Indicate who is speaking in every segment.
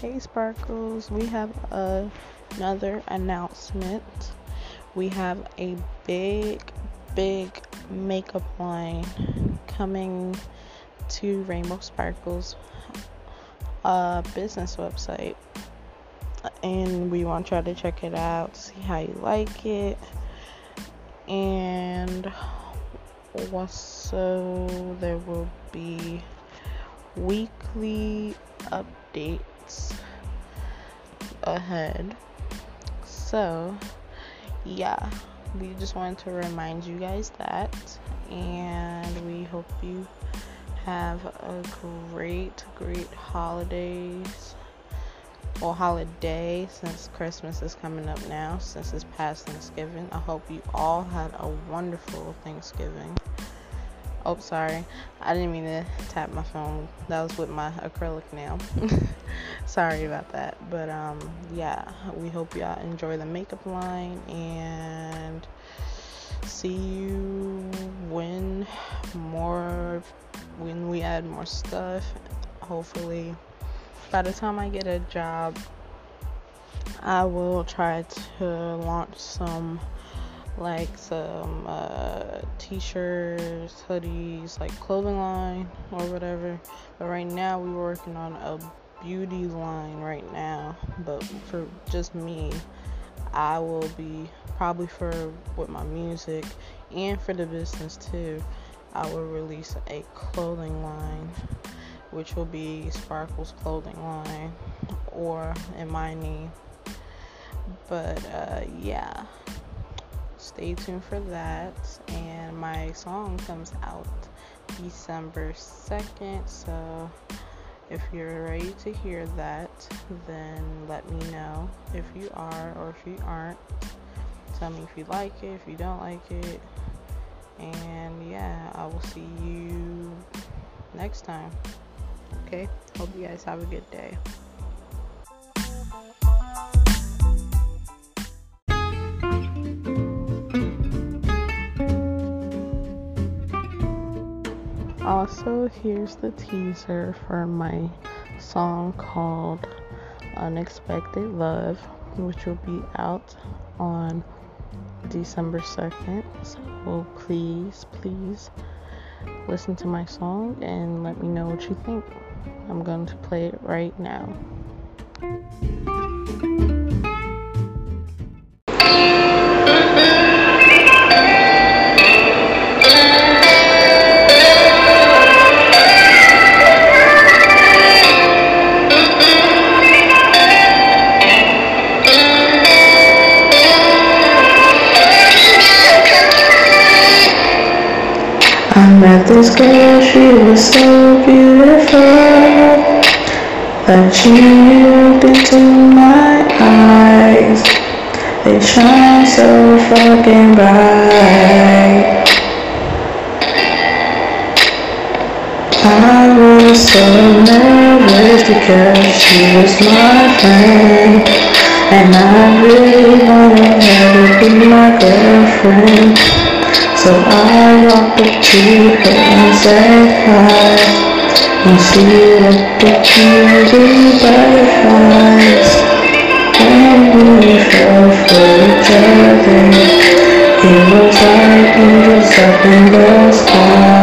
Speaker 1: Hey Sparkles, we have a, another announcement. We have a big, big makeup line coming to Rainbow Sparkles uh, business website. And we want y'all to check it out, see how you like it. And also, there will be weekly updates ahead. So, yeah, we just wanted to remind you guys that, and we hope you have a great, great holidays or holiday since Christmas is coming up now, since it's past Thanksgiving. I hope you all had a wonderful Thanksgiving. Oh, sorry. I didn't mean to tap my phone. That was with my acrylic nail. sorry about that. But um yeah, we hope y'all enjoy the makeup line and see you when more when we add more stuff. Hopefully by the time I get a job I will try to launch some like some uh, t-shirts, hoodies, like clothing line or whatever. But right now we're working on a beauty line right now. But for just me, I will be probably for with my music and for the business too. I will release a clothing line, which will be Sparkles clothing line, or in my name. But uh, yeah stay tuned for that. And my song comes out December 2nd. So if you're ready to hear that, then let me know if you are or if you aren't. Tell me if you like it, if you don't like it. And yeah, I will see you next time. Okay? Hope you guys have a good day. Also, here's the teaser for my song called Unexpected Love, which will be out on December 2nd. So please, please listen to my song and let me know what you think. I'm going to play it right now. Met this girl, she was so beautiful that she looked into my eyes. They shine so fucking bright. I was so nervous because she was my friend, and I really wanted her to be my girlfriend. So I up to her and said hi And she looked at me with butterflies And we fell for each other. It was like angels up in the sky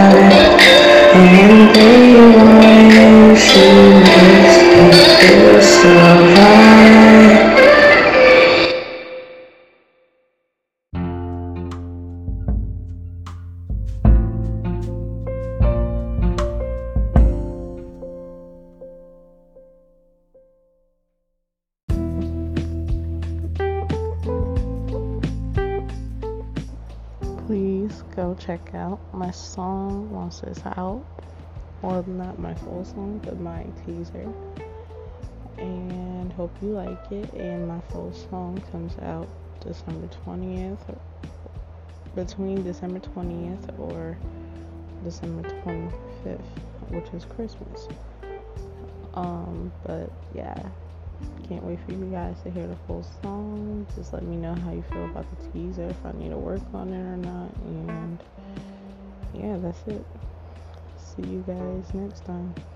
Speaker 1: check out my song once it's out. Well, not my full song, but my teaser. And hope you like it. And my full song comes out December 20th, between December 20th or December 25th, which is Christmas. Um, but yeah, can't wait for you guys to hear the full song. Just let me know how you feel about the teaser, if I need to work on it or not. And yeah, that's it. See you guys next time.